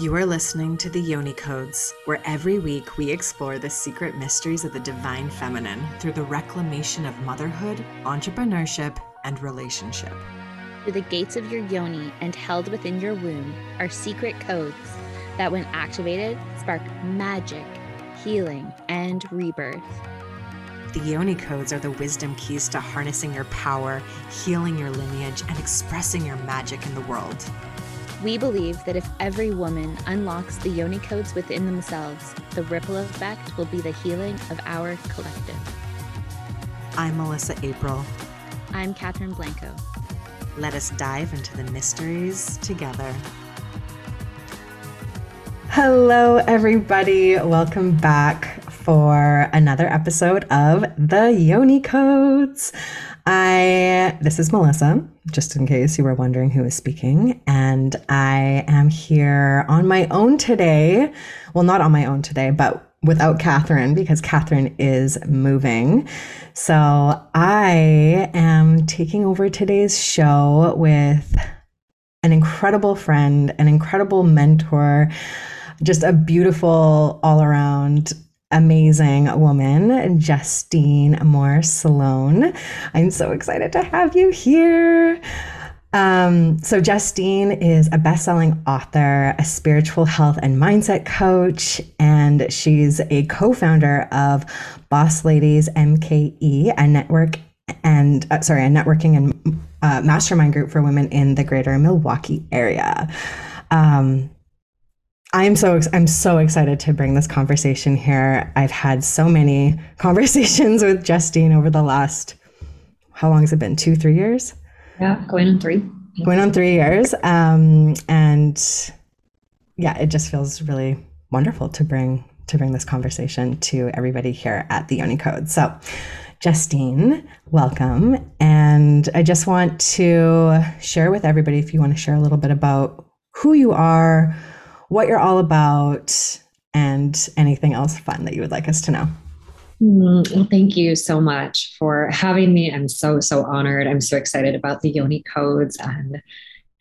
You are listening to the Yoni Codes, where every week we explore the secret mysteries of the divine feminine through the reclamation of motherhood, entrepreneurship, and relationship. Through the gates of your yoni and held within your womb are secret codes that, when activated, spark magic, healing, and rebirth. The Yoni Codes are the wisdom keys to harnessing your power, healing your lineage, and expressing your magic in the world. We believe that if every woman unlocks the yoni codes within themselves, the ripple effect will be the healing of our collective. I'm Melissa April. I'm Catherine Blanco. Let us dive into the mysteries together. Hello, everybody. Welcome back for another episode of the Yoni Codes. I this is Melissa, just in case you were wondering who is speaking, and I am here on my own today. Well, not on my own today, but without Catherine because Catherine is moving. So I am taking over today's show with an incredible friend, an incredible mentor, just a beautiful all around amazing woman, Justine Moore Sloan. I'm so excited to have you here. Um, so, Justine is a best selling author, a spiritual health and mindset coach, and she's a co founder of Boss Ladies MKE, a network and uh, sorry, a networking and uh, mastermind group for women in the greater Milwaukee area. Um, I'm so I'm so excited to bring this conversation here. I've had so many conversations with Justine over the last how long has it been? Two, three years? Yeah, going on three. Going on three years. Um, and yeah, it just feels really wonderful to bring to bring this conversation to everybody here at the Yoni Code. So Justine, welcome. And I just want to share with everybody if you want to share a little bit about who you are what you're all about, and anything else fun that you would like us to know. Mm, well, thank you so much for having me. I'm so, so honored. I'm so excited about the Yoni codes and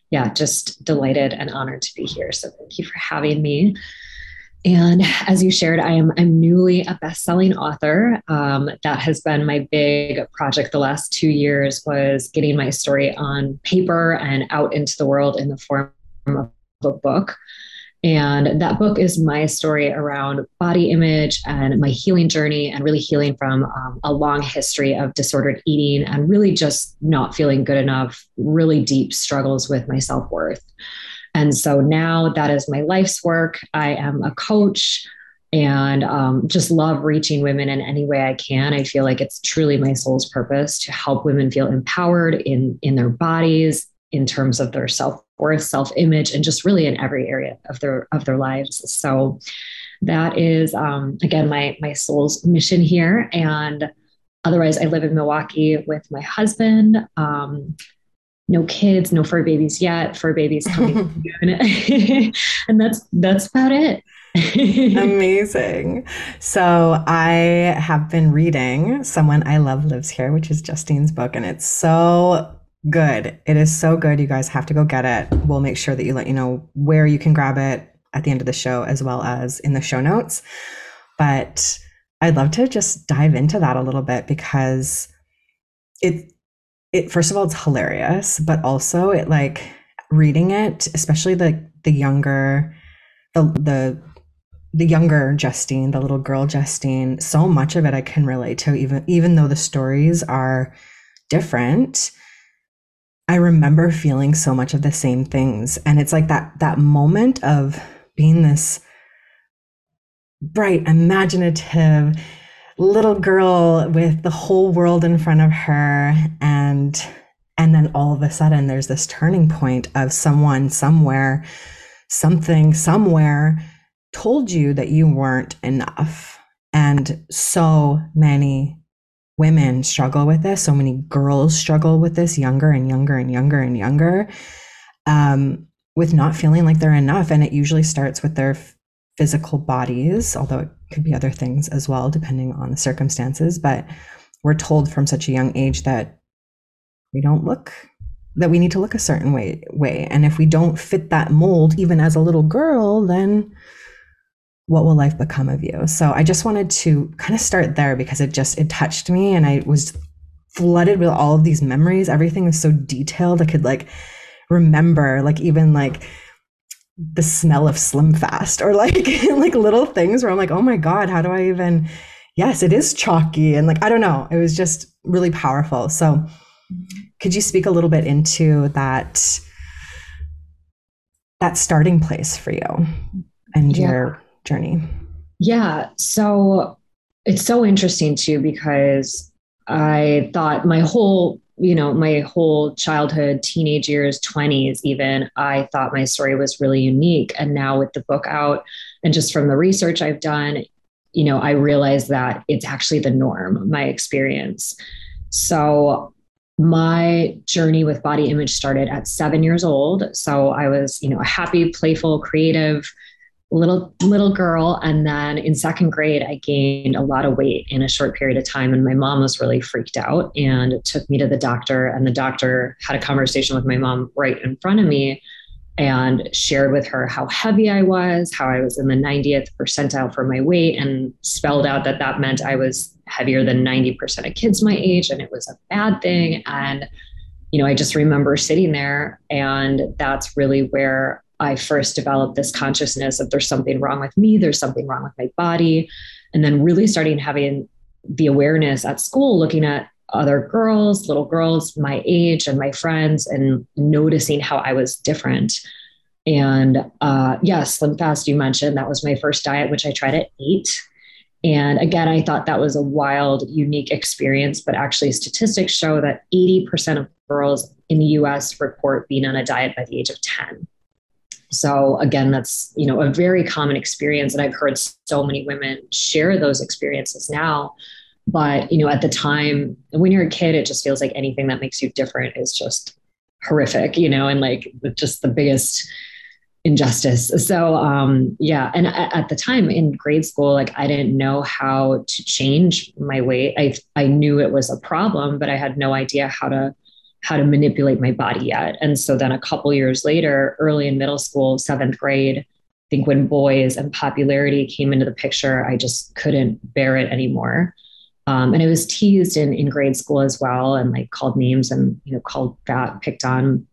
yeah, just delighted and honored to be here. So thank you for having me. And as you shared, I am I'm newly a best-selling author. Um, that has been my big project the last two years was getting my story on paper and out into the world in the form of a book. And that book is my story around body image and my healing journey, and really healing from um, a long history of disordered eating and really just not feeling good enough, really deep struggles with my self worth. And so now that is my life's work. I am a coach and um, just love reaching women in any way I can. I feel like it's truly my soul's purpose to help women feel empowered in in their bodies, in terms of their self worth, self image, and just really in every area of their of their lives. So that is um, again my my soul's mission here. And otherwise, I live in Milwaukee with my husband. Um, no kids, no fur babies yet. Fur babies coming and that's that's about it. Amazing. So I have been reading Someone I Love Lives Here, which is Justine's book, and it's so good. It is so good. You guys have to go get it. We'll make sure that you let you know where you can grab it at the end of the show as well as in the show notes. But I'd love to just dive into that a little bit because it it first of all it's hilarious, but also it like reading it, especially the the younger the the the younger Justine, the little girl Justine, so much of it I can relate to even even though the stories are different I remember feeling so much of the same things. And it's like that that moment of being this bright, imaginative little girl with the whole world in front of her and and then all of a sudden there's this turning point of someone somewhere something somewhere told you that you weren't enough and so many women struggle with this. So many girls struggle with this younger and younger and younger and younger um, with not feeling like they're enough. And it usually starts with their physical bodies, although it could be other things as well, depending on the circumstances. But we're told from such a young age that we don't look that we need to look a certain way way and if we don't fit that mold even as a little girl then what will life become of you? So i just wanted to kind of start there because it just it touched me and i was flooded with all of these memories. Everything was so detailed. I could like remember like even like the smell of slim fast or like like little things where i'm like oh my god how do i even yes it is chalky and like i don't know. It was just really powerful. So could you speak a little bit into that that starting place for you and yeah. your journey? Yeah. So it's so interesting too because I thought my whole, you know, my whole childhood, teenage years, 20s, even, I thought my story was really unique. And now with the book out and just from the research I've done, you know, I realize that it's actually the norm, my experience. So my journey with body image started at seven years old. So I was, you know, a happy, playful, creative little little girl. And then in second grade, I gained a lot of weight in a short period of time. And my mom was really freaked out and took me to the doctor. And the doctor had a conversation with my mom right in front of me and shared with her how heavy I was, how I was in the 90th percentile for my weight, and spelled out that that meant I was heavier than 90% of kids my age and it was a bad thing. And, you know, I just remember sitting there, and that's really where I first developed this consciousness of there's something wrong with me, there's something wrong with my body. And then really starting having the awareness at school, looking at other girls, little girls my age and my friends, and noticing how I was different. And uh, yeah, Slim Fast, you mentioned that was my first diet, which I tried at eight. And again, I thought that was a wild, unique experience. But actually, statistics show that 80% of girls in the US report being on a diet by the age of 10. So again, that's you know a very common experience, and I've heard so many women share those experiences now. But you know at the time when you're a kid it just feels like anything that makes you different is just horrific you know and like just the biggest injustice. So um yeah and at the time in grade school like i didn't know how to change my weight i i knew it was a problem but i had no idea how to how to manipulate my body yet and so then a couple years later early in middle school seventh grade I think when boys and popularity came into the picture, I just couldn't bear it anymore. Um, and it was teased in, in grade school as well and like called names and, you know, called fat, picked on.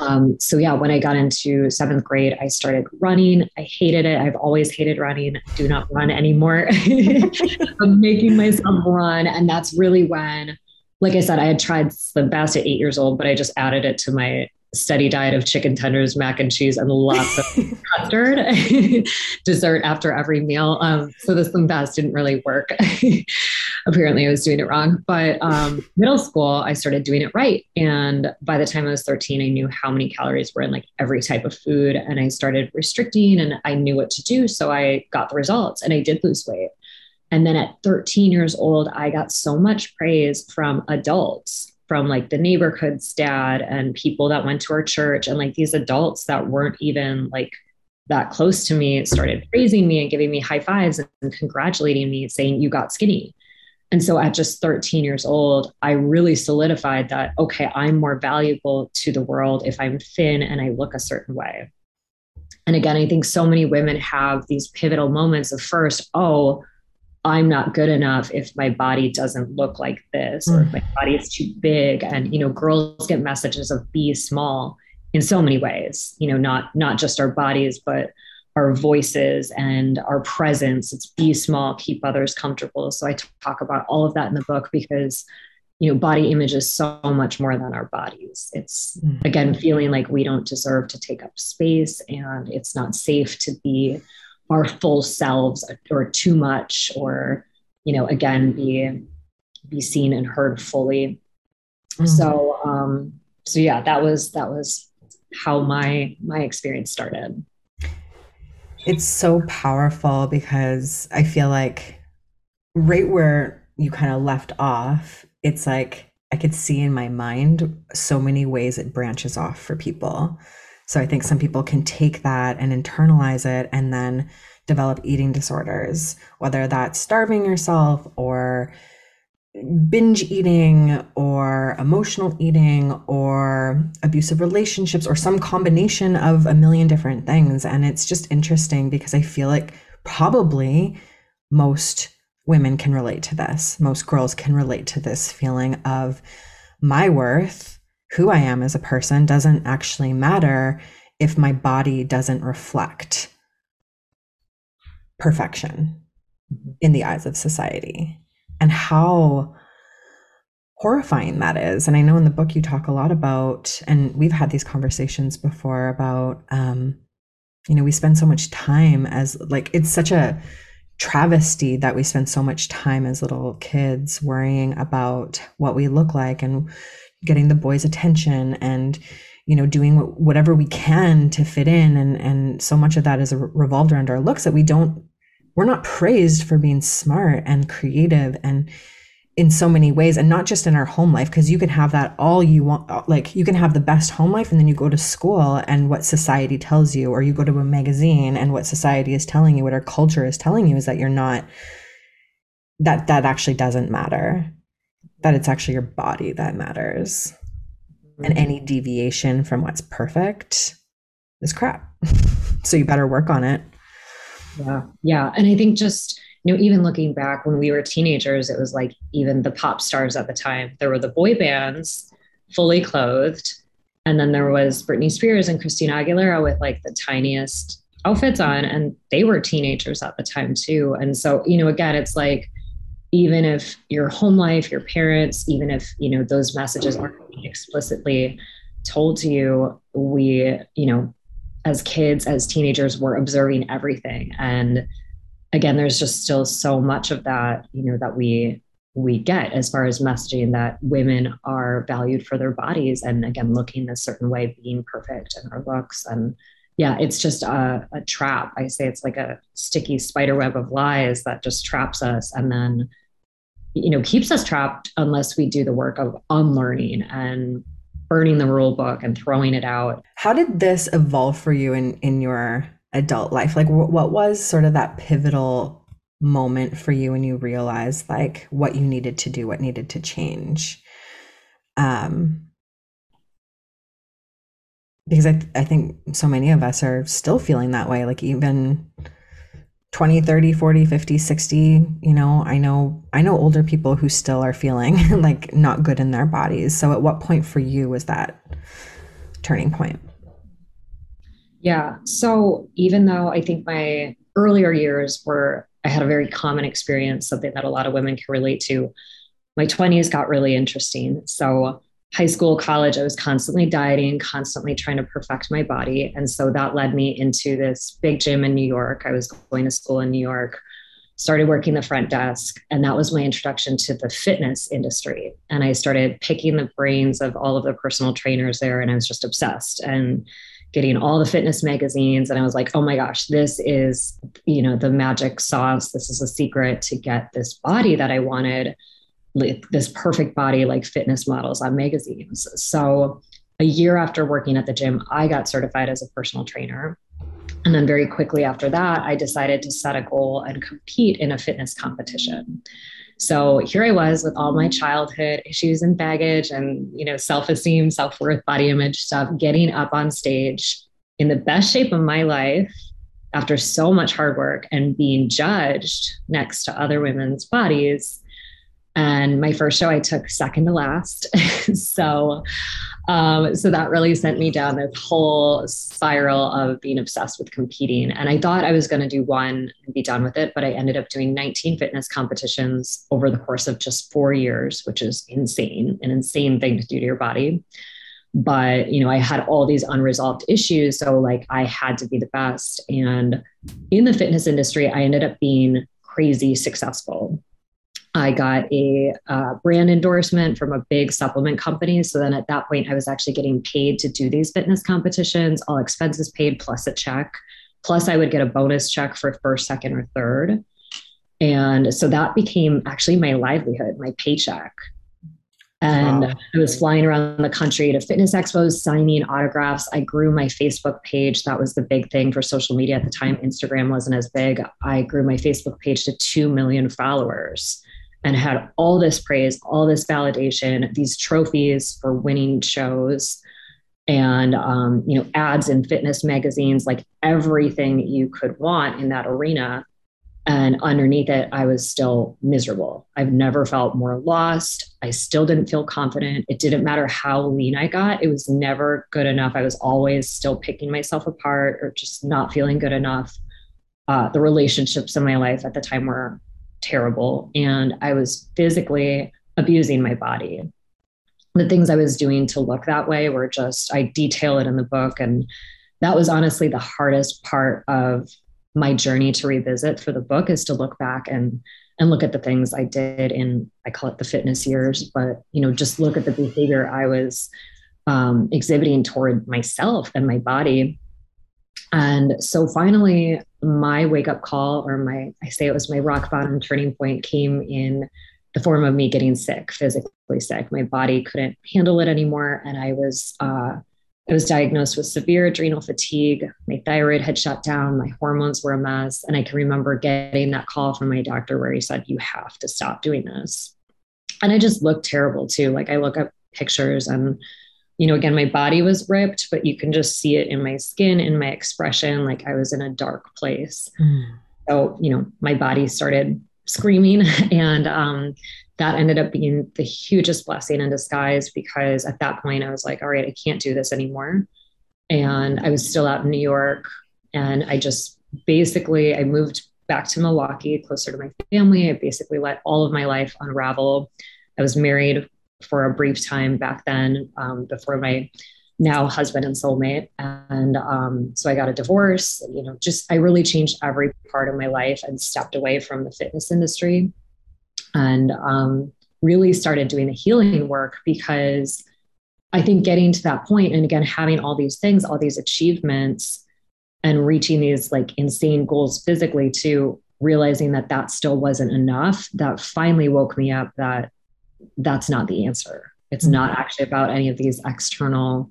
Um, so yeah, when I got into seventh grade, I started running. I hated it. I've always hated running. I do not run anymore. I'm making myself run. And that's really when, like I said, I had tried Slim Fast at eight years old, but I just added it to my steady diet of chicken tenders, mac and cheese, and lots of custard dessert after every meal. Um, so the Slim Fast didn't really work. Apparently, I was doing it wrong. But um, middle school, I started doing it right. And by the time I was 13, I knew how many calories were in like every type of food. And I started restricting and I knew what to do. So I got the results and I did lose weight. And then at 13 years old, I got so much praise from adults from like the neighborhood's dad and people that went to our church. And like these adults that weren't even like that close to me started praising me and giving me high fives and congratulating me saying you got skinny. And so at just 13 years old i really solidified that okay i'm more valuable to the world if i'm thin and i look a certain way. And again i think so many women have these pivotal moments of first oh I'm not good enough if my body doesn't look like this or if my mm. body is too big. And, you know, girls get messages of be small in so many ways, you know, not not just our bodies, but our voices and our presence. It's be small, keep others comfortable. So I talk about all of that in the book because you know body image is so much more than our bodies it's mm. again feeling like we don't deserve to take up space and it's not safe to be our full selves or too much or you know again be be seen and heard fully. Mm-hmm. so um so yeah that was that was how my my experience started. It's so powerful because i feel like right where you kind of left off it's like i could see in my mind so many ways it branches off for people so I think some people can take that and internalize it and then develop eating disorders, whether that's starving yourself or binge eating or emotional eating or abusive relationships or some combination of a million different things. And it's just interesting because I feel like probably most women can relate to this. Most girls can relate to this feeling of my worth, who I am as a person, doesn't actually matter if my body doesn't reflect perfection mm-hmm. in the eyes of society and how horrifying that is. And I know in the book you talk a lot about, and we've had these conversations before about, um, you know, we spend so much time as like, it's such a travesty that we spend so much time as little kids worrying about what we look like and getting the boys' attention and, you know, doing whatever we can to fit in. And, and so much of that is revolved around our looks that we don't, we're not praised for being smart and creative and, in so many ways and not just in our home life because you can have that all you want uh, like you can have the best home life and then you go to school and what society tells you or you go to a magazine and what society is telling you what our culture is telling you is that you're not that that actually doesn't matter that it's actually your body that matters mm-hmm. and any deviation from what's perfect is crap so you better work on it yeah yeah and i think just you know, even looking back when we were teenagers, it was like even the pop stars at the time. There were the boy bands, fully clothed, and then there was Britney Spears and Christina Aguilera with like the tiniest outfits on, and they were teenagers at the time too. And so, you know, again, it's like even if your home life, your parents, even if you know those messages aren't explicitly told to you, we, you know, as kids, as teenagers, we're observing everything. And again there's just still so much of that you know that we we get as far as messaging that women are valued for their bodies. And again looking a certain way being perfect in our looks and yeah it's just a, a trap i say it's like a sticky spider web of lies that just traps us and then you know keeps us trapped unless we do the work of unlearning and burning the rule book and throwing it out how did this evolve for you in in your adult life? Like, what was sort of that pivotal moment for you when you realized like what you needed to do, what needed to change? Um, because I, I think so many of us are still feeling that way, like even 20 30 40 50 60 you know i know i know older people who still are feeling like not good in their bodies so at what point for you was that turning point yeah. So even though I think my earlier years were, I had a very common experience, something that a lot of women can relate to, my 20s got really interesting. So high school, college, I was constantly dieting, constantly trying to perfect my body. And so that led me into this big gym in New York. I was going to school in New York, started working the front desk, and that was my introduction to the fitness industry. And I started picking the brains of all of the personal trainers there, and I was just obsessed. And getting all the fitness magazines and i was like oh my gosh this is you know the magic sauce this is a secret to get this body that i wanted this perfect body like fitness models on magazines. So a year after working at the gym i got certified as a personal trainer. And then very quickly after that i decided to set a goal and compete in a fitness competition. So here I was with all my childhood issues and baggage and, you know, self-esteem, self-worth, body image stuff, getting up on stage in the best shape of my life after so much hard work and being judged next to other women's bodies. And my first show I took second to last. so um, so that really sent me down this whole spiral of being obsessed with competing. And I thought I was going to do one and be done with it, but I ended up doing 19 fitness competitions over the course of just four years, which is insane, an insane thing to do to your body. But, you know, I had all these unresolved issues. So, like, I had to be the best. And in the fitness industry, I ended up being crazy successful. I got a uh, brand endorsement from a big supplement company. So then at that point, I was actually getting paid to do these fitness competitions, all expenses paid plus a check. Plus, I would get a bonus check for first, second, or third. And so that became actually my livelihood, my paycheck. And wow. I was flying around the country to fitness expos, signing autographs. I grew my Facebook page. That was the big thing for social media at the time. Instagram wasn't as big. I grew my Facebook page to 2 million followers and had all this praise, all this validation, these trophies for winning shows and um, you know ads in fitness magazines like everything you could want in that arena. And underneath it i was still miserable. I've never felt more lost. I still didn't feel confident. It didn't matter how lean i got. It was never good enough. I was always still picking myself apart or just not feeling good enough. Uh, the relationships in my life at the time were terrible and i was physically abusing my body the things I was doing to look that way were just, I detail it in the book. And that was honestly the hardest part of my journey to revisit for the book is to look back and and look at the things I did in I call it the fitness years, but you know, just look at the behavior I was um, exhibiting toward myself and my body. And so finally, my wake up call, or my I say it was my rock bottom turning point, came in the form of me getting sick, physically sick. My body couldn't handle it anymore, and I was uh, I was diagnosed with severe adrenal fatigue. My thyroid had shut down. My hormones were a mess, and I can remember getting that call from my doctor where he said, "You have to stop doing this." And I just looked terrible too. Like I look up pictures and you know, again, my body was ripped, but you can just see it in my skin, in my expression. Like I was in a dark place. Mm. So, you know, my body started screaming. And um, that ended up being the hugest blessing in disguise because at that point I was like, all right, I can't do this anymore. And I was still out in New York. And I just basically I moved back to Milwaukee, closer to my family. I basically let all of my life unravel. I was married for a brief time back then, um, before my now husband and soulmate. And um, so I got a divorce. You know, just I really changed every part of my life and stepped away from the fitness industry and um, really started doing the healing work because I think getting to that point and again, having all these things, all these achievements and reaching these like insane goals physically to realizing that that still wasn't enough that finally woke me up that that's not the answer. It's mm-hmm. not actually about any of these external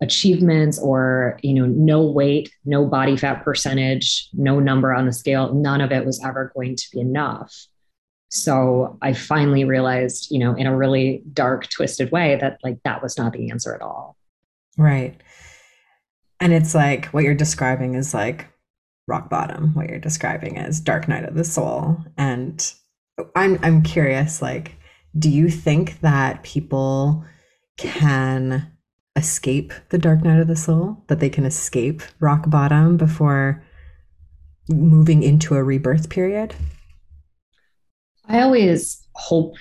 achievements or you know no weight no body fat percentage no number on the scale. None of it was ever going to be enough. So i finally realized you know in a really dark twisted way that like that was not the answer at all. Right. And it's like what you're describing is like rock bottom. What you're describing is dark night of the soul. And i'm i'm curious like do you think that people can escape the dark night of the soul, that they can escape rock bottom before moving into a rebirth period? I always hope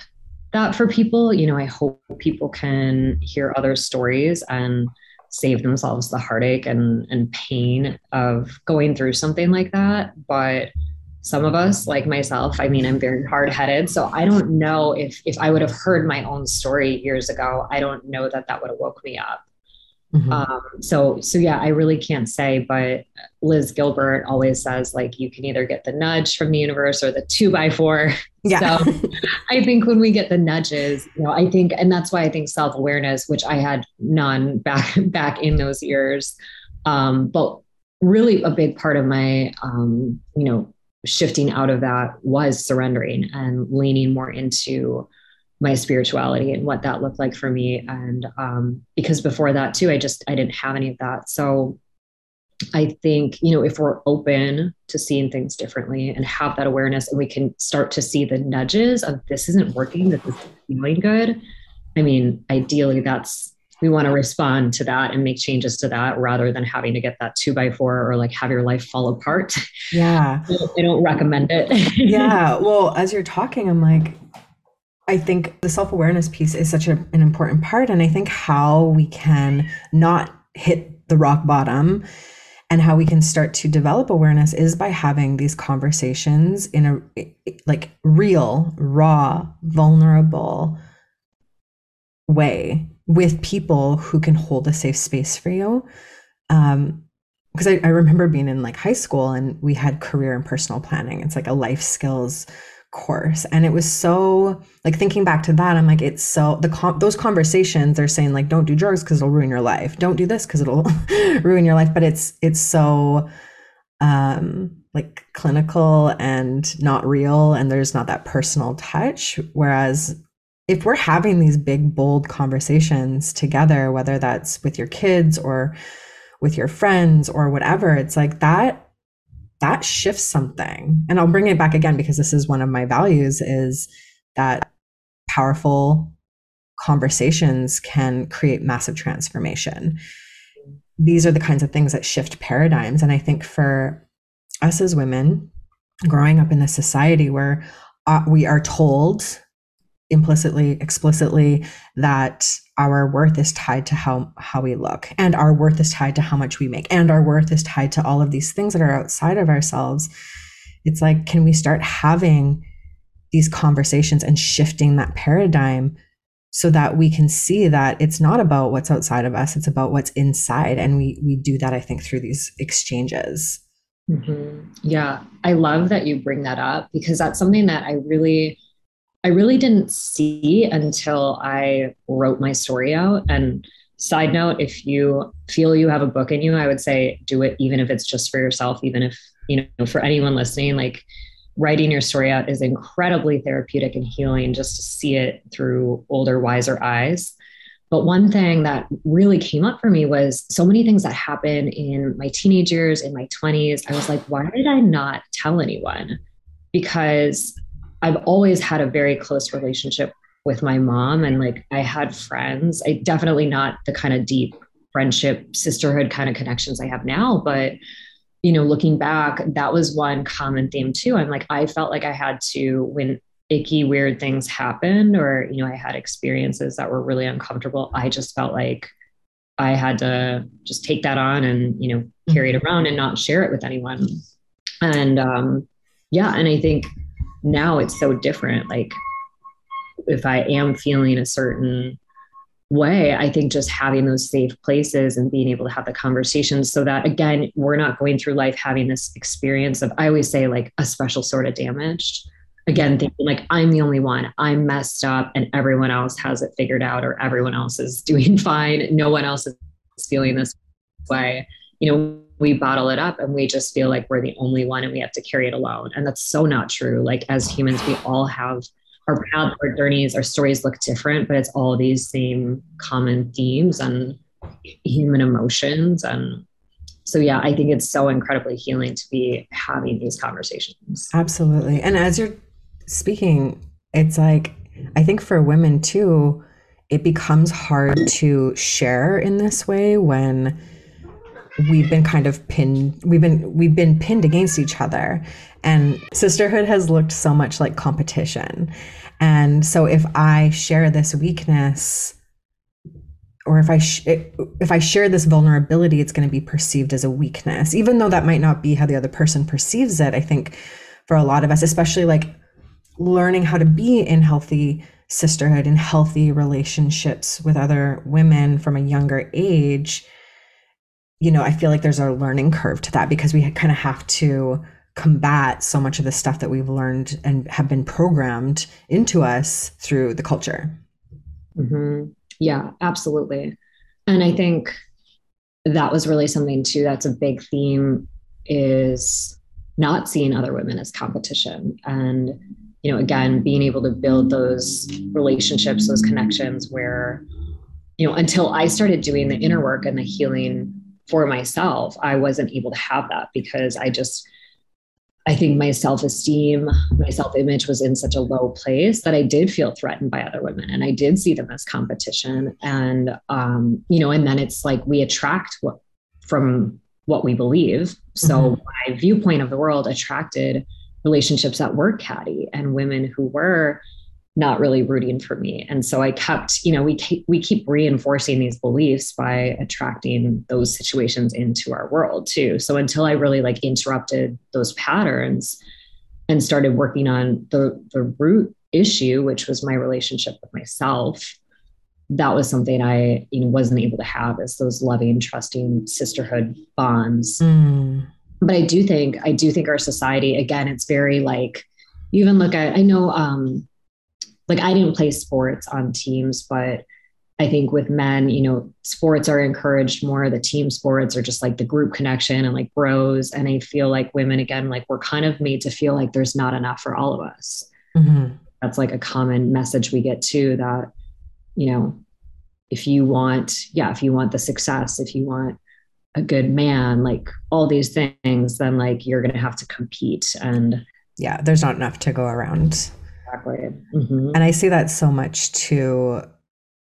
that for people. You know, I hope people can hear other stories and save themselves the heartache and, and pain of going through something like that. But some of us, like myself, I mean, I'm very hard headed. So I don't know if, if I would have heard my own story years ago, I don't know that that would have woke me up. Mm-hmm. Um, so, so yeah, I really can't say, but Liz Gilbert always says like you can either get the nudge from the universe or the two by four. Yeah. So I think when we get the nudges, you know, I think, and that's why I think self awareness, which I had none back back in those years, um, but really a big part of my, um, you know, shifting out of that was surrendering and leaning more into my spirituality and what that looked like for me. And um, because before that too i just i didn't have any of that. So i think you know if we're open to seeing things differently and have that awareness and we can start to see the nudges of this isn't working this isn't feeling good i mean ideally that's we want to respond to that and make changes to that rather than having to get that two by four or like have your life fall apart. Yeah. I don't recommend it. yeah. Well, as you're talking, I'm like, I think the self awareness piece is such a, an important part. And I think how we can not hit the rock bottom and how we can start to develop awareness is by having these conversations in a like real, raw, vulnerable way with people who can hold a safe space for you. Um, because I, I remember being in like high school and we had career and personal planning. It's like a life skills course and it was so like thinking back to that i'm like it's so the com- those conversations they're saying like don't do drugs because it'll ruin your life don't do this because it'll ruin your life but it's it's so um like clinical and not real and there's not that personal touch whereas if we're having these big bold conversations together whether that's with your kids or with your friends or whatever it's like that that shifts something. And i'll bring it back again because this is one of my values is that powerful conversations can create massive transformation. These are the kinds of things that shift paradigms. And i think for us as women growing up in this society where uh, we are told implicitly explicitly that our worth is tied to how how we look and our worth is tied to how much we make and our worth is tied to all of these things that are outside of ourselves it's like can we start having these conversations and shifting that paradigm so that we can see that it's not about what's outside of us it's about what's inside and we we do that i think through these exchanges mm-hmm. yeah i love that you bring that up because that's something that i really I really didn't see until I wrote my story out. And side note, if you feel you have a book in you, I would say do it, even if it's just for yourself, even if, you know, for anyone listening, like writing your story out is incredibly therapeutic and healing just to see it through older, wiser eyes. But one thing that really came up for me was so many things that happened in my teenage years, in my 20s. I was like, why did I not tell anyone? Because I've always had a very close relationship with my mom and like I had friends. I definitely not the kind of deep friendship, sisterhood kind of connections I have now, but you know, looking back, that was one common theme too. I'm like I felt like I had to when icky weird things happened or you know, I had experiences that were really uncomfortable, I just felt like I had to just take that on and, you know, carry it mm-hmm. around and not share it with anyone. And um yeah, and I think now it's so different. Like if I am feeling a certain way, I think just having those safe places and being able to have the conversations so that again, we're not going through life having this experience of, I always say, like a special sort of damaged. Again, thinking like I'm the only one, I'm messed up, and everyone else has it figured out, or everyone else is doing fine. No one else is feeling this way. You know, we bottle it up and we just feel like we're the only one and we have to carry it alone. And that's so not true. Like as humans, we all have our paths, our journeys, our stories look different, but it's all these same common themes and human emotions. And so, yeah, I think it's so incredibly healing to be having these conversations. Absolutely. And as you're speaking, it's like, I think for women too, it becomes hard to share in this way when we've been kind of pinned we've been we've been pinned against each other. And sisterhood has looked so much like competition. And so if i share this weakness or if i sh- if i share this vulnerability it's going to be perceived as a weakness. Even though that might not be how the other person perceives it i think for a lot of us especially like learning how to be in healthy sisterhood and healthy relationships with other women from a younger age you know, I feel like there's a learning curve to that because we kind of have to combat so much of the stuff that we've learned and have been programmed into us through the culture. Mm-hmm. Yeah, absolutely. And I think that was really something too. That's a big theme is not seeing other women as competition and you know again being able to build those relationships those connections where you know until i started doing the inner work and the healing for myself, I wasn't able to have that because I just, I think my self esteem, my self image was in such a low place that I did feel threatened by other women and I did see them as competition. And, um, you know, and then it's like we attract what from what we believe. So mm-hmm. my viewpoint of the world attracted relationships that were catty and women who were not really rooting for me. And so I kept, you know, we keep, we keep reinforcing these beliefs by attracting those situations into our world too. So until I really like interrupted those patterns and started working on the the root issue, which was my relationship with myself, that was something I, you know, wasn't able to have as those loving, trusting sisterhood bonds. Mm. But I do think, I do think our society, again, it's very like, you even look at, I know um, like I didn't play sports on teams, but I think with men, you know, sports are encouraged more. The team sports are just like the group connection and like bros. And I feel like women, again, like we're kind of made to feel like there's not enough for all of us. Mm-hmm. That's like a common message we get too that, you know, if you want, yeah, if you want the success, if you want a good man, like all these things, then like you're going to have to compete. And yeah, there's not enough to go around. Exactly. Mm-hmm. And I see that so much too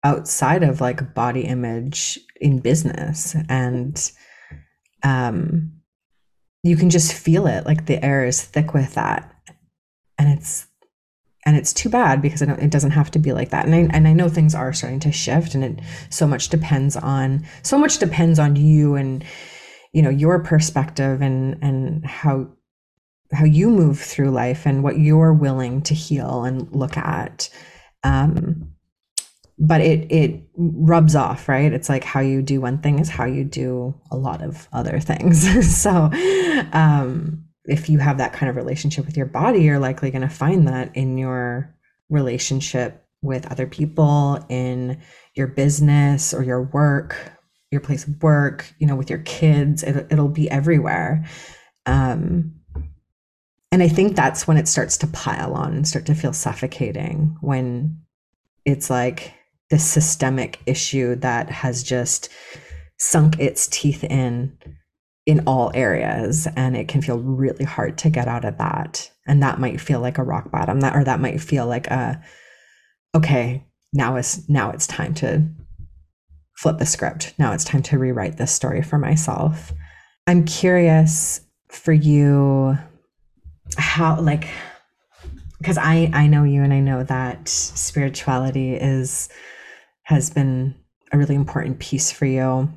outside of like body image in business and um you can just feel it like the air is thick with that and it's and it's too bad because it, it doesn't have to be like that and I, and I know things are starting to shift and it so much depends on so much depends on you and you know your perspective and and how how you move through life and what you're willing to heal and look at. Um but it it rubs off right? It's like how you do one thing is how you do a lot of other things. So um if you have that kind of relationship with your body you're likely going to find that in your relationship with other people in your business or your work your place of work you know with your kids. It, it'll be everywhere. Um and i think that's when it starts to pile on and start to feel suffocating when it's like this systemic issue that has just sunk its teeth in in all areas. And it can feel really hard to get out of that. And that might feel like a rock bottom that or that might feel like a okay now is now it's time to flip the script. Now it's time to rewrite this story for myself. I'm curious for you how like because i i know you and i know that spirituality is has been a really important piece for you,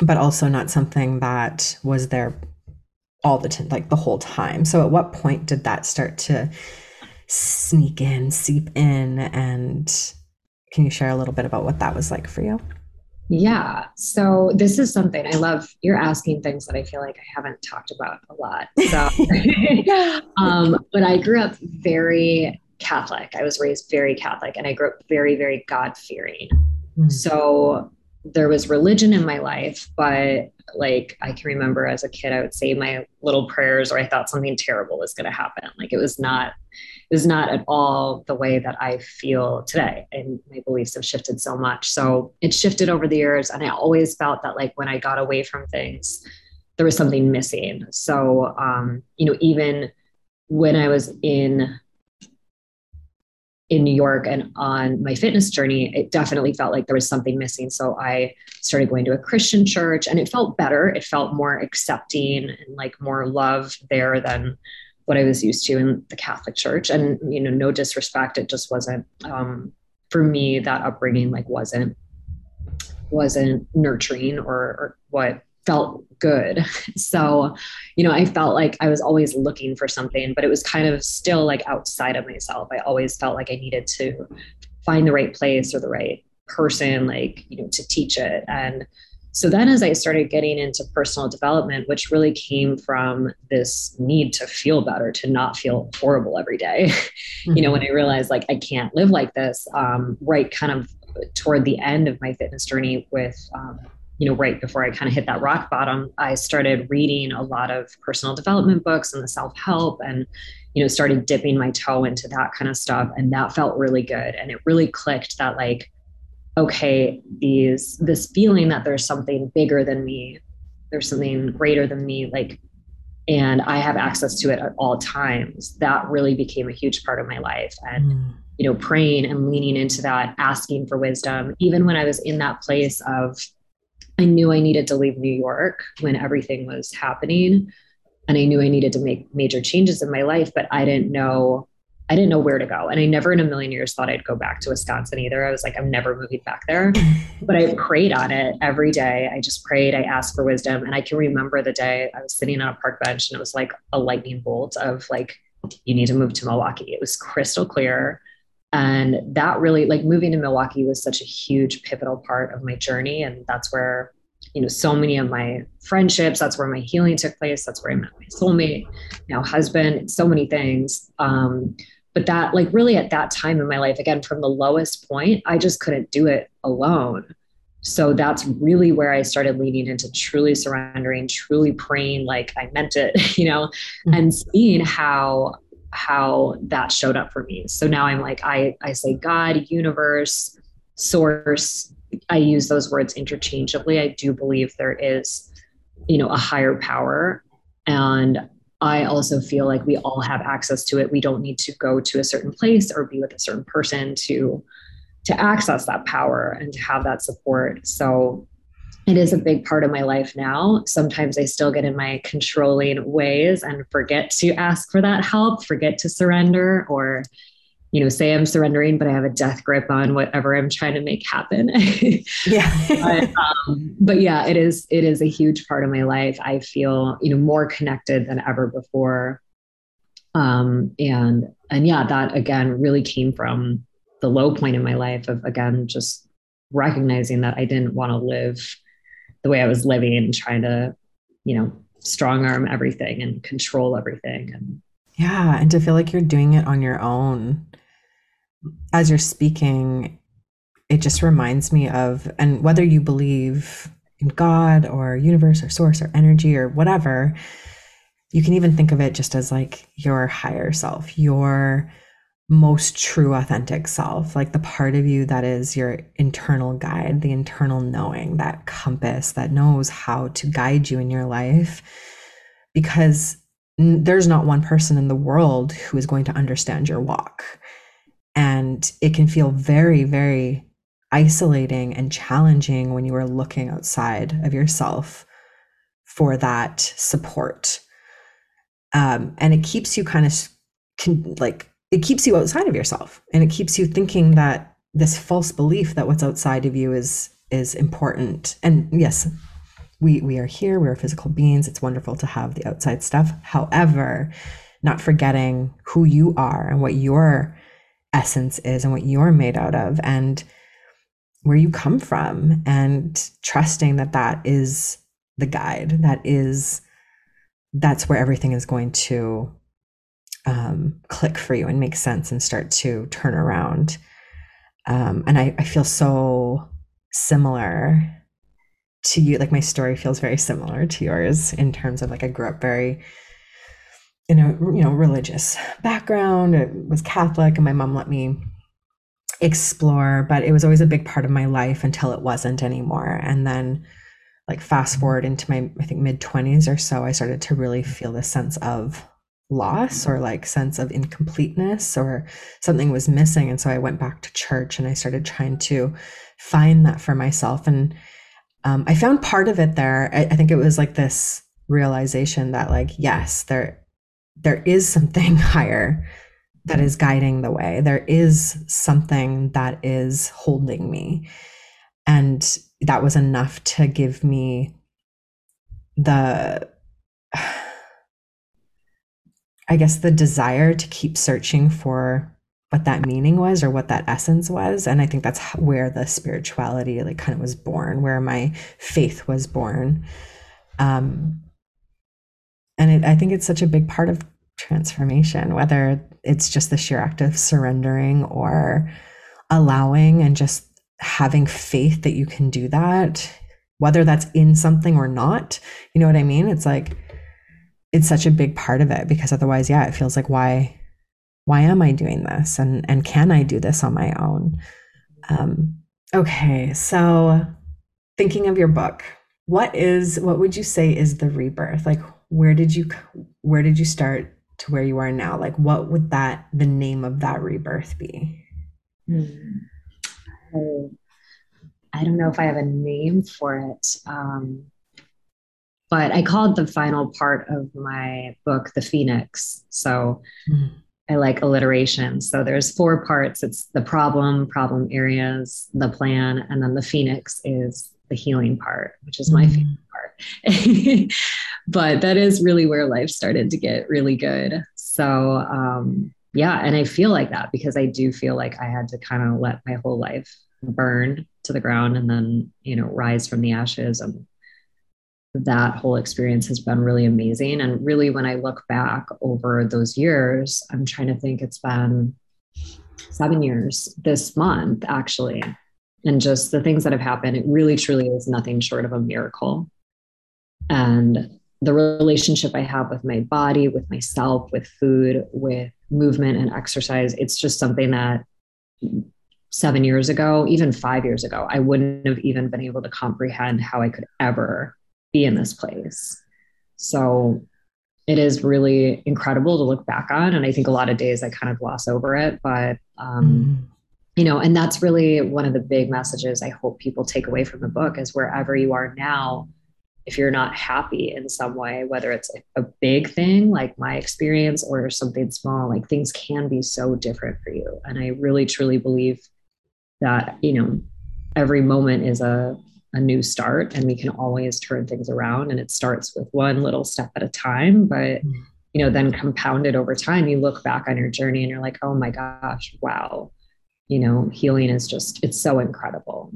but also not something that was there all the time, like the whole time. So, at what point did that start to sneak in, seep in? And can you share a little bit about what that was like for you? Yeah. So this is something I love. You're asking things that I feel like I haven't talked about a lot. So, um, but I grew up very Catholic. I was raised very Catholic and I grew up very, very God fearing. Mm. So there was religion in my life, but like I can remember as a kid, I would say my little prayers or I thought something terrible was going to happen. Like it was not, was not at all the way that I feel today. And my beliefs have shifted so much. So it shifted over the years. And I always felt that like when I got away from things, there was something missing. So, um, you know, even when I was in in New York and on my fitness journey, it definitely felt like there was something missing. So I started going to a Christian church and it felt better. It felt more accepting and like more love there than what I was used to in the Catholic church. And, you know, no disrespect, it just wasn't, um, for me, that upbringing like wasn't, wasn't nurturing or, or what felt good. So, you know, I felt like I was always looking for something, but it was kind of still like outside of myself. I always felt like I needed to find the right place or the right person, like, you know, to teach it. And so then as I started getting into personal development, which really came from this need to feel better, to not feel horrible every day, mm-hmm. you know, when I realized like I can't live like this, um, right kind of toward the end of my fitness journey with um, you know, right before I kind of hit that rock bottom, I started reading a lot of personal development books and the self help and, you know, started dipping my toe into that kind of stuff. And that felt really good. And it really clicked that, like, okay, these, this feeling that there's something bigger than me, there's something greater than me, like, and I have access to it at all times. That really became a huge part of my life. And, mm. you know, praying and leaning into that, asking for wisdom, even when I was in that place of, I knew I needed to leave New York when everything was happening. And I knew I needed to make major changes in my life, but I didn't know I didn't know where to go. And I never in a million years thought I'd go back to Wisconsin either. I was like, I'm never moving back there. but I prayed on it every day. I just prayed. I asked for wisdom. And I can remember the day I was sitting on a park bench and it was like a lightning bolt of like, you need to move to Milwaukee. It was crystal clear. And that really, like moving to Milwaukee was such a huge pivotal part of my journey. And that's where, you know, so many of my friendships, that's where my healing took place. That's where I met my soulmate, now husband, so many things. Um, but that like really at that time in my life again from the lowest point i just couldn't do it alone so that's really where i started leaning into truly surrendering truly praying like i meant it you know mm-hmm. and seeing how how that showed up for me so now i'm like i i say god universe source i use those words interchangeably i do believe there is you know a higher power and I also feel like we all have access to it. We don't need to go to a certain place or be with a certain person to to access that power and to have that support. So it is a big part of my life now. Sometimes I still get in my controlling ways and forget to ask for that help, forget to surrender or you know, say I'm surrendering, but I have a death grip on whatever I'm trying to make happen. yeah. but, um, but yeah, it is, it is a huge part of my life. I feel, you know, more connected than ever before. Um, and, and yeah, that again really came from the low point in my life of again, just recognizing that I didn't want to live the way I was living and trying to, you know, strong arm everything and control everything. And yeah. And to feel like you're doing it on your own as you're speaking, it just reminds me of, and whether you believe in God or universe or source or energy or whatever, you can even think of it just as like your higher self, your most true, authentic self, like the part of you that is your internal guide, the internal knowing, that compass that knows how to guide you in your life. Because there's not one person in the world who is going to understand your walk. And it can feel very, very isolating and challenging when you are looking outside of yourself for that support. Um, and it keeps you kind of can, like, it keeps you outside of yourself. And it keeps you thinking that this false belief that what's outside of you is is important. And yes we we are here we're physical beings. It's wonderful to have the outside stuff. However not forgetting who you are and what your essence is and what you're made out of and where you come from and trusting that that is the guide that is that's where everything is going to um, click for you and make sense and start to turn around. Um, and I, I feel so similar to you like my story feels very similar to yours in terms of like i grew up very in a you know religious background. It was Catholic, and my mom let me explore, but it was always a big part of my life until it wasn't anymore. And then, like fast forward into my I think mid twenties or so, I started to really feel this sense of loss or like sense of incompleteness or something was missing and so i went back to church and i started trying to find that for myself and um, i found part of it there I, I think it was like this realization that like yes there there is something higher that is guiding the way. There is something that is holding me. And that was enough to give me the, I guess, the desire to keep searching for what that meaning was or what that essence was. And I think that's where the spirituality like kind of was born, where my faith was born. Um, and it, I think it's such a big part of transformation, whether it's just the sheer act of surrendering or allowing and just having faith that you can do that, whether that's in something or not. You know what I mean? It's like, it's such a big part of it because otherwise, yeah, it feels like, why? Why am I doing this? And and can I do this on my own? Um, okay, so thinking of your book, what is what would you say is the rebirth? Like where did you where did you start to where you are now? Like what would that the name of that rebirth be? Hmm. I, don't know if i have a name for it um, but i called the final part of my book the phoenix. So mm. i like alliteration. So there's four parts. It's the problem problem areas the plan and then the phoenix is the healing part which is my mm. favorite part but that is really where life started to get really good. So, um, yeah, and I feel like that because I do feel like I had to kind of let my whole life burn to the ground and then, you know, rise from the ashes and that whole experience has been really amazing. And really, when I look back over those years, I'm trying to think it's been seven years this month, actually. And just the things that have happened, it really truly is nothing short of a miracle. And the relationship I have with my body, with myself, with food, with movement and exercise, it's just something that seven years ago, even five years ago, I wouldn't have even been able to comprehend how I could ever be in this place. So it is really incredible to look back on. And I think a lot of days I kind of gloss over it, but, um, mm. You know, and that's really one of the big messages I hope people take away from the book is wherever you are now, if you're not happy in some way, whether it's a big thing like my experience or something small, like things can be so different for you. And I really truly believe that you know every moment is a a new start and we can always turn things around and it starts with one little step at a time but mm. you know then compounded over time you look back on your journey and you're like oh my gosh wow you know healing is just it's so incredible.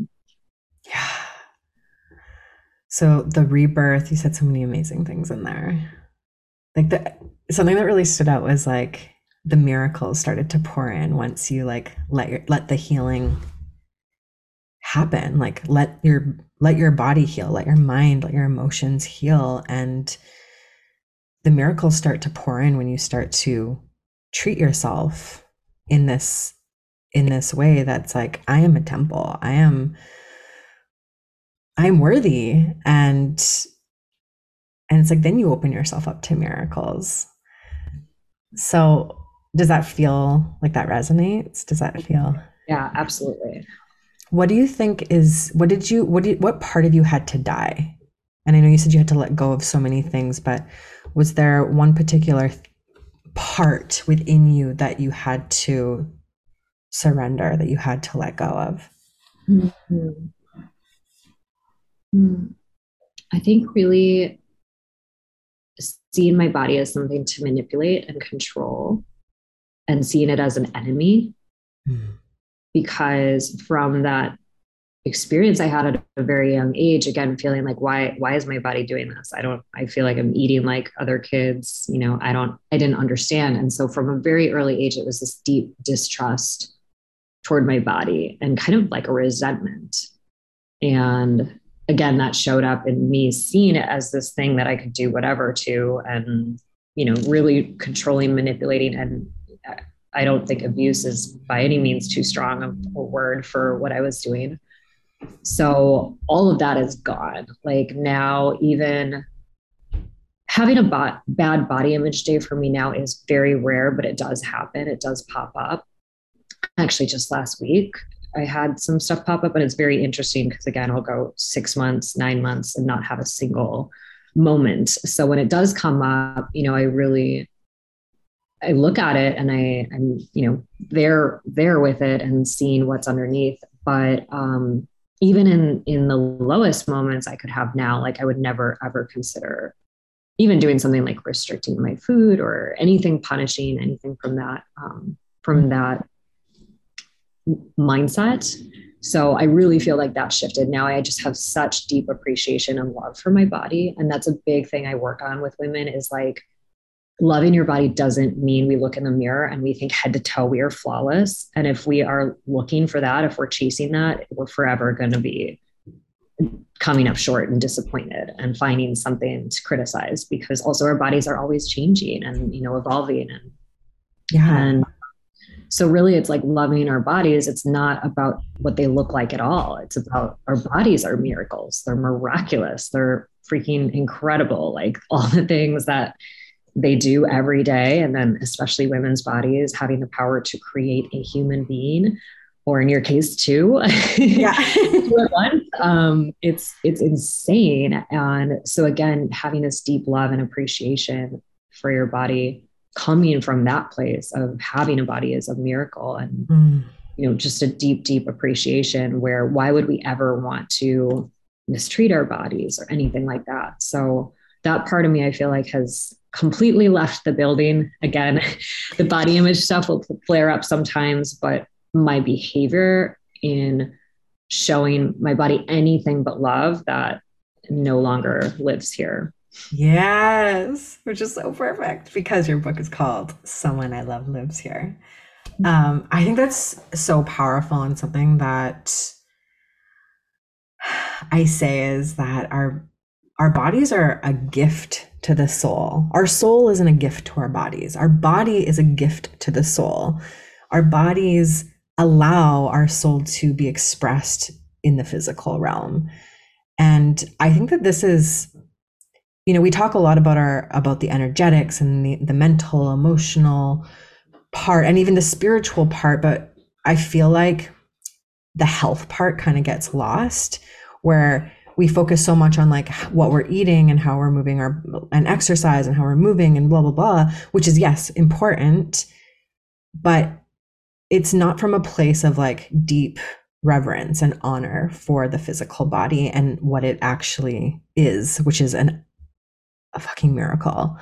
Yeah. So the rebirth you said so many amazing things in there. Like the something that really stood out was like the miracles started to pour in once you like let your let the healing happen. Like let your let your body heal let your mind let your emotions heal. And the miracles start to pour in when you start to treat yourself in this in this way that's like i am a temple. I am i am worthy. And and it's like then you open yourself up to miracles. So does that feel like that resonates? Does that feel yeah absolutely. What do you think is what did you what did what part of you had to die? And I know you said you had to let go of so many things, but was there one particular part within you that you had to surrender, that you had to let go of? Mm-hmm. Hmm. I think really seeing my body as something to manipulate and control and seeing it as an enemy. Mm because from that experience I had at a very young age, again, feeling like, why, why is my body doing this? I don't, I feel like I'm eating like other kids, you know, I don't, I didn't understand. And so from a very early age, it was this deep distrust toward my body and kind of like a resentment. And again, that showed up in me seeing it as this thing that I could do whatever to, and, you know, really controlling, manipulating, and I don't think abuse is by any means too strong a, a word for what I was doing. So all of that is gone. Like now, even having a bot, bad body image day for me now is very rare, but it does happen. It does pop up. Actually, just last week, I had some stuff pop up, and it's very interesting because, again, I'll go six months, nine months, and not have a single moment. So when it does come up, you know, I really I look at it and I, I'm, you know, there, there with it and seeing what's underneath. But um, even in in the lowest moments I could have now, like I would never ever consider even doing something like restricting my food or anything punishing, anything from that um, from that mindset. So I really feel like that shifted. Now I just have such deep appreciation and love for my body, and that's a big thing I work on with women. Is like loving your body doesn't mean we look in the mirror and we think head to toe we are flawless. And if we are looking for that, if we're chasing that, we're forever going to be coming up short and disappointed and finding something to criticize because also our bodies are always changing and you know evolving and yeah and so really it's like loving our bodies. It's not about what they look like at all. It's about our bodies are miracles. They're miraculous. They're freaking incredible like all the things that they do every day. And then especially women's bodies having the power to create a human being or in your case two yeah. um, it's it's insane. And so again having this deep love and appreciation for your body coming from that place of having a body is a miracle and mm. you know just a deep deep appreciation where why would we ever want to mistreat our bodies or anything like that so that part of me i feel like has completely left the building. Again, the body image stuff will flare up sometimes, but my behavior in showing my body anything but love that no longer lives here. Yes, which is so perfect because your book is called Someone I Love Lives Here. Um, I think that's so powerful and something that I say is that our our bodies are a gift to the soul. Our soul isn't a gift to our bodies. Our body is a gift to the soul. Our bodies allow our soul to be expressed in the physical realm. And I think that this is you know, we talk a lot about our about the energetics and the, the mental, emotional part and even the spiritual part, but I feel like the health part kind of gets lost where we focus so much on like what we're eating and how we're moving our and exercise and how we're moving and blah blah blah which is yes important but it's not from a place of like deep reverence and honor for the physical body and what it actually is which is an a fucking miracle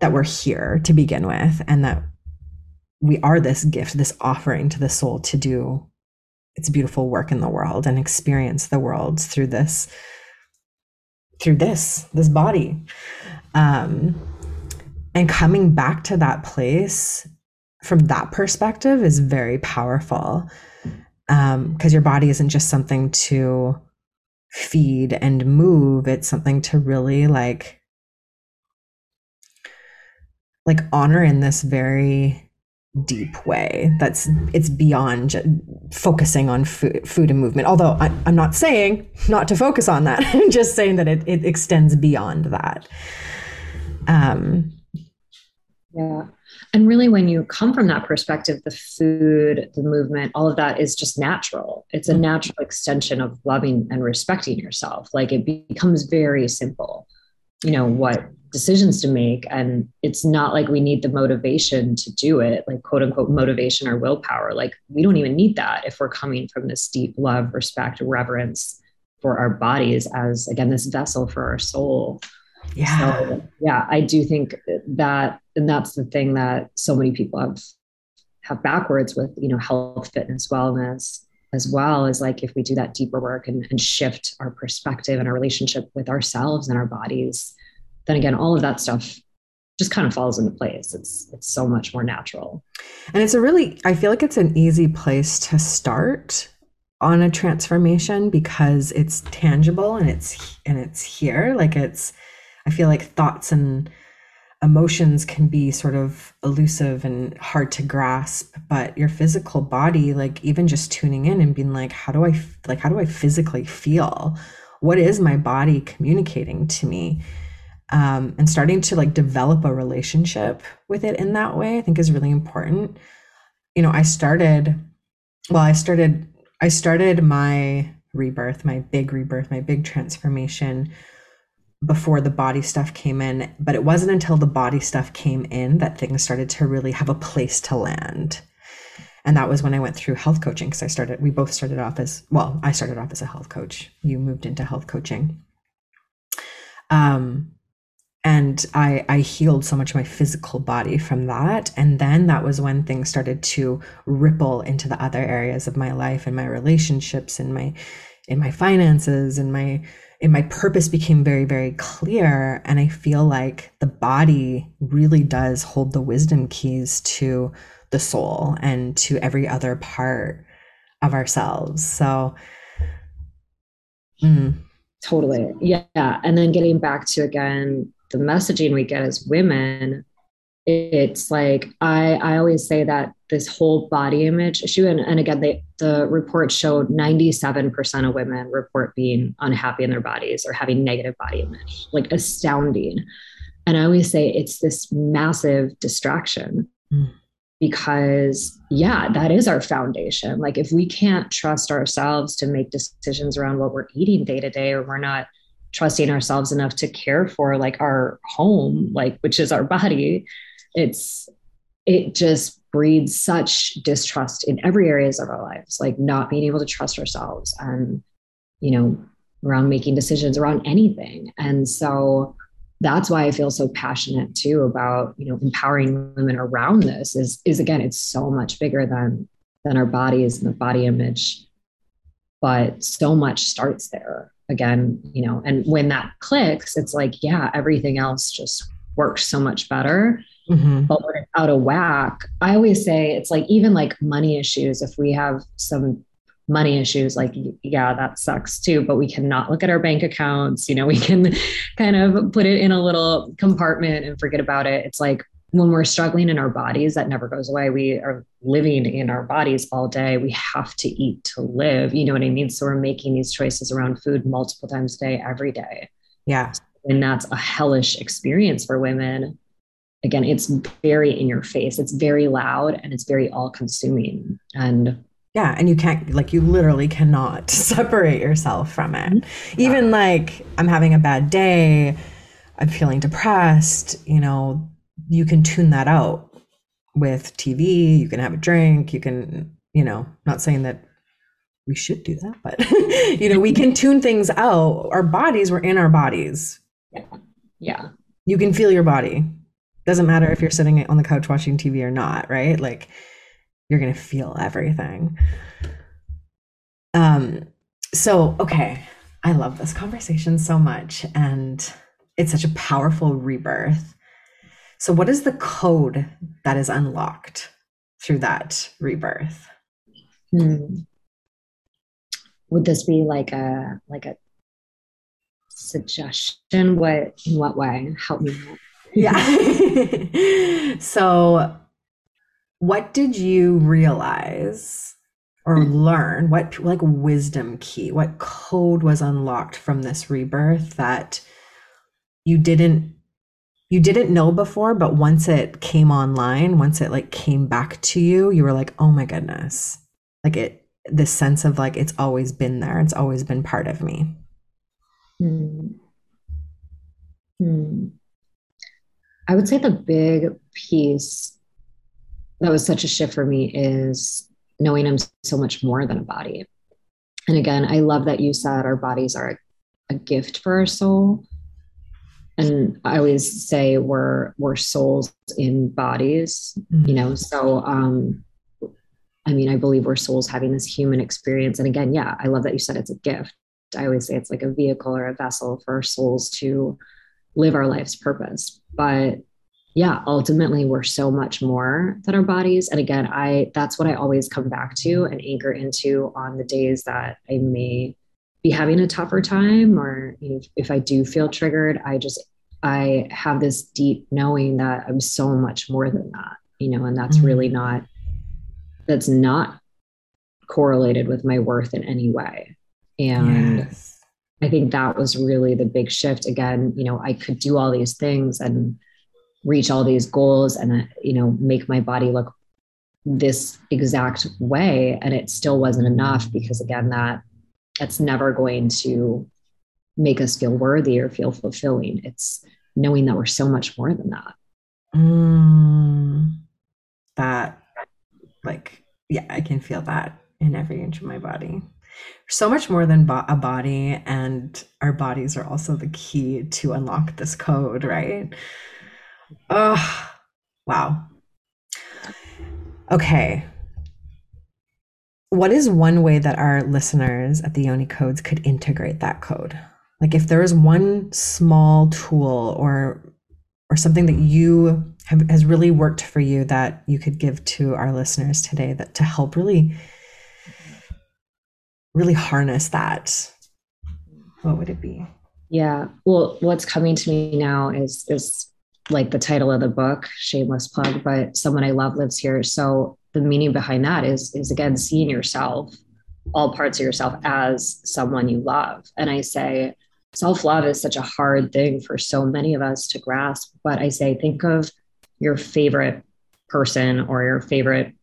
that we're here to begin with and that we are this gift this offering to the soul to do its beautiful work in the world and experience the world through this through this this body. Um and coming back to that place from that perspective is very powerful um because your body isn't just something to feed and move. It's something to really like like honor in this very deep way that's it's beyond focusing on food, food and movement. Although I, am not saying not to focus on that. I'm just saying that it, it extends beyond that. Um yeah. And really when you come from that perspective the food the movement all of that is just natural. It's a natural extension of loving and respecting yourself. Like it becomes very simple you know what decisions to make and it's not like we need the motivation to do it like quote unquote motivation or willpower. Like we don't even need that if we're coming from this deep love respect reverence for our bodies as again this vessel for our soul. Yeah. So, yeah i do think that and that's the thing that so many people have have backwards with you know health fitness wellness as well as like if we do that deeper work and, and shift our perspective and our relationship with ourselves and our bodies then again, all of that stuff just kind of falls into place. It's it's so much more natural. And it's a really I feel like it's an easy place to start on a transformation because it's tangible and it's and it's here. Like it's I feel like thoughts and emotions can be sort of elusive and hard to grasp but your physical body like even just tuning in and being like how do i like how do i physically feel what is my body communicating to me um, and starting to like develop a relationship with it in that way i think is really important. You know i started well i started i started my rebirth my big rebirth my big transformation before the body stuff came in but it wasn't until the body stuff came in that things started to really have a place to land. And that was when i went through health coaching because i started we both started off as well i started off as a health coach. You moved into health coaching. Um and I, I healed so much of my physical body from that. And then that was when things started to ripple into the other areas of my life and my relationships and my in my finances and my and my purpose became very very clear. And i feel like the body really does hold the wisdom keys to the soul and to every other part of ourselves. So mm. totally. Yeah. And then getting back to again the messaging we get as women it's like I, I always say that this whole body image issue and, and again they, the report showed 97% of women report being unhappy in their bodies or having negative body image like astounding and i always say it's this massive distraction mm. because yeah that is our foundation like if we can't trust ourselves to make decisions around what we're eating day to day or we're not trusting ourselves enough to care for like our home like which is our body it's it just breeds such distrust in every areas of our lives like not being able to trust ourselves and you know around making decisions around anything. And so that's why i feel so passionate too about you know empowering women around this is is again it's so much bigger than than our bodies and the body image but so much starts there again, you know, and when that clicks, it's like, yeah, everything else just works so much better. Mm-hmm. But when it's out of whack, I always say it's like even like money issues. If we have some money issues, like, yeah, that sucks too, but we cannot look at our bank accounts. You know, we can kind of put it in a little compartment and forget about it. It's like when we're struggling in our bodies, that never goes away. We are living in our bodies all day. We have to eat to live. You know what I mean? So we're making these choices around food multiple times a day, every day. Yeah. And that's a hellish experience for women. Again, it's very in your face, it's very loud, and it's very all consuming. And yeah, and you can't, like, you literally cannot separate yourself from it. Even like, I'm having a bad day, I'm feeling depressed, you know, you can tune that out with TV. You can have a drink. You can, you know, not saying that we should do that, but you know, we can tune things out. Our bodies, we're in our bodies. Yeah. Yeah. You can feel your body. Doesn't matter if you're sitting on the couch watching TV or not, right? Like you're going to feel everything. Um so okay, I love this conversation so much and it's such a powerful rebirth so, what is the code that is unlocked through that rebirth? Hmm. Would this be like a like a suggestion? What in what way? Help me. yeah. so, what did you realize or learn? What like wisdom key? What code was unlocked from this rebirth that you didn't you didn't know before, but once it came online, once it like came back to you, you were like, oh my goodness. Like it, this sense of like, it's always been there. It's always been part of me. Hmm. Hmm. I would say the big piece that was such a shift for me is knowing I'm so much more than a body. And again, I love that you said our bodies are a gift for our soul and I always say we're we're souls in bodies, mm-hmm. you know. So um I mean, I believe we're souls having this human experience. And again, yeah, I love that you said it's a gift. I always say it's like a vehicle or a vessel for our souls to live our life's purpose. But yeah, ultimately we're so much more than our bodies. And again, I that's what I always come back to and anchor into on the days that I may be having a tougher time or know, if I do feel triggered, I just I have this deep knowing that I'm so much more than that, you know, and that's mm-hmm. really not that's not correlated with my worth in any way. And yes. I think that was really the big shift. Again, you know, I could do all these things and reach all these goals and, you know, make my body look this exact way. And it still wasn't enough because, again, that that's never going to make us feel worthy or feel fulfilling. It's knowing that we're so much more than that. Mm, that, like, yeah, I can feel that in every inch of my body. So much more than bo- a body, and our bodies are also the key to unlock this code, right? Oh, wow. Okay, what is one way that our listeners at the Yoni Codes could integrate that code? Like if there is one small tool or or something that you have has really worked for you that you could give to our listeners today that to help really really harness that what would it be? Yeah. Well what's coming to me now is is like the title of the book shameless plug but someone i love lives here. So the meaning behind that is is again seeing yourself all parts of yourself as someone you love. And i say self-love is such a hard thing for so many of us to grasp but i say think of your favorite person or your favorite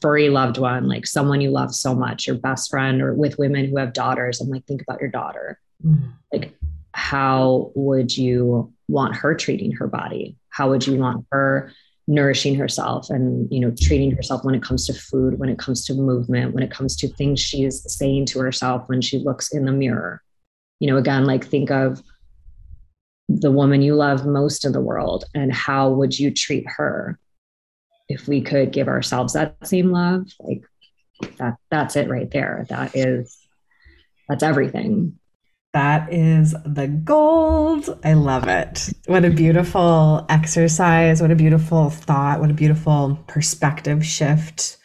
furry loved one like someone you love so much your best friend or with women who have daughters and like think about your daughter. Mm. like how would you want her treating her body? How would you want her nourishing herself and you know treating herself when it comes to food when it comes to movement when it comes to things she's saying to herself when she looks in the mirror. You know again like think of the woman you love most in the world and how would you treat her if we could give ourselves that same love? Like that that's it right there. That is that's everything. That is the gold. I love it. What a beautiful exercise. What a beautiful thought. What a beautiful perspective shift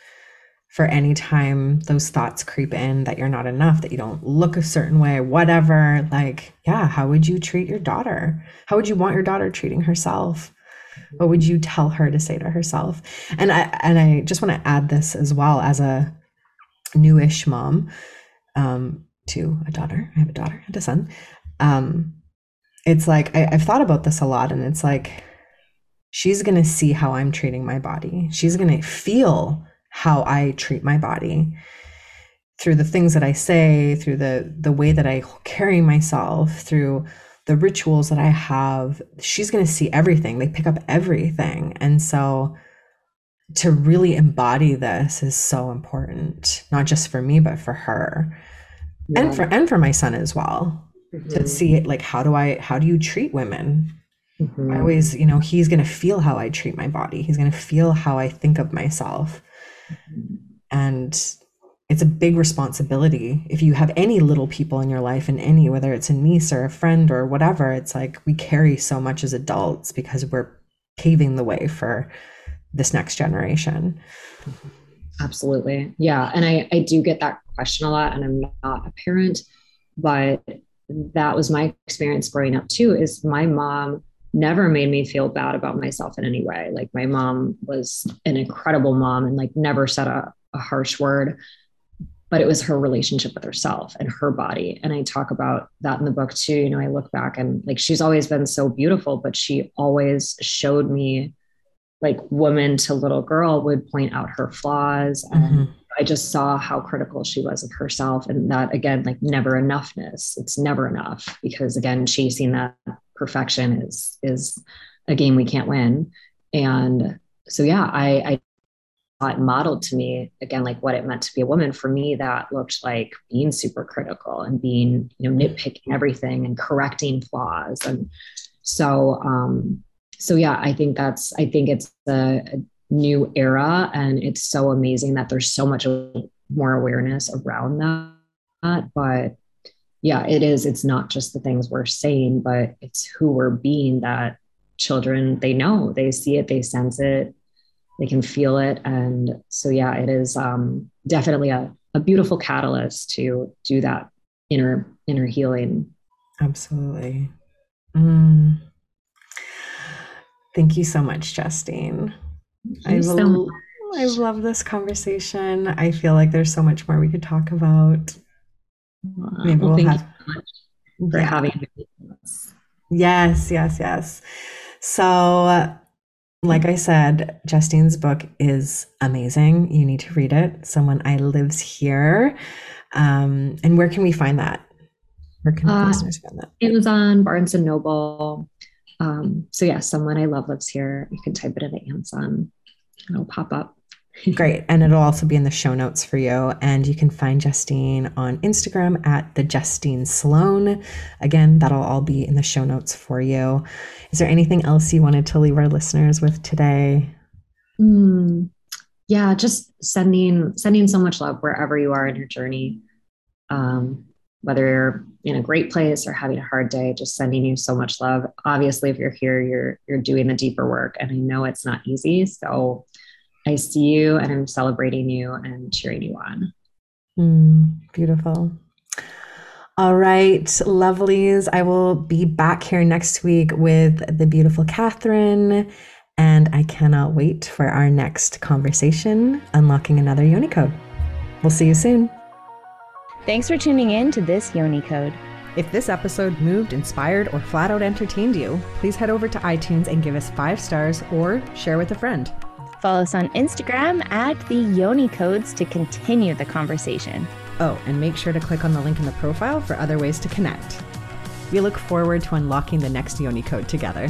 for any time those thoughts creep in that you're not enough, that you don't look a certain way, whatever. Like, yeah, how would you treat your daughter? How would you want your daughter treating herself? What would you tell her to say to herself? And I and I just want to add this as well as a newish mom um, to a daughter. I have a daughter and a son. Um, it's like I, I've thought about this a lot, and it's like she's gonna see how I'm treating my body. She's gonna feel how I treat my body through the things that I say, through the the way that I carry myself, through the rituals that I have. She's going to see everything. They pick up everything. And so to really embody this is so important, not just for me but for her. Yeah. And for and for my son as well. Mm-hmm. To see like how do I how do you treat women? Mm-hmm. I always, you know, he's going to feel how I treat my body. He's going to feel how I think of myself and it's a big responsibility if you have any little people in your life and any whether it's a niece or a friend or whatever it's like we carry so much as adults because we're paving the way for this next generation absolutely yeah and i i do get that question a lot and i'm not a parent but that was my experience growing up too is my mom never made me feel bad about myself in any way. Like my mom was an incredible mom and like never said a, a harsh word, but it was her relationship with herself and her body. And I talk about that in the book too. You know, I look back and like she's always been so beautiful, but she always showed me like woman to little girl would point out her flaws and mm-hmm. I just saw how critical she was of herself and that again like never enoughness. It's never enough because again chasing that perfection is is a game we can't win. And so yeah i i modeled to me again like what it meant to be a woman for me that looked like being super critical and being you know nitpicking everything and correcting flaws. And so um so yeah i think that's i think it's a new era and it's so amazing that there's so much more awareness around that but yeah, it is. It's not just the things we're saying, but it's who we're being that children, they know, they see it, they sense it, they can feel it. And so, yeah, it is um, definitely a, a beautiful catalyst to do that inner, inner healing. Absolutely. Mm. Thank you so much, Justine. I, so. I love this conversation. I feel like there's so much more we could talk about. Maybe well, we'll have so for yeah. having Yes, yes, yes. So, like I said, Justine's book is amazing. You need to read it. Someone I lives here. Um, and where can we find that? Where can uh, listeners find that? It was on Barnes and Noble. Um, so yeah, someone I love lives here. You can type it into Amazon and it'll pop up. Great. And it'll also be in the show notes for you. And you can find Justine on Instagram at the Justine Sloan. Again, that'll all be in the show notes for you. Is there anything else you wanted to leave our listeners with today? Mm, yeah, just sending sending so much love wherever you are in your journey. Um, whether you're in a great place or having a hard day, just sending you so much love. Obviously, if you're here, you're you're doing the deeper work, and I know it's not easy. So I see you and I'm celebrating you and cheering you on. Mm, beautiful. All right, lovelies. I will be back here next week with the beautiful Catherine. And I cannot wait for our next conversation, unlocking another Yoni code. We'll see you soon. Thanks for tuning in to this Yoni code. If this episode moved, inspired, or flat out entertained you, please head over to iTunes and give us five stars or share with a friend. Follow us on Instagram at the Yoni Codes to continue the conversation. Oh, and make sure to click on the link in the profile for other ways to connect. We look forward to unlocking the next Yoni Code together.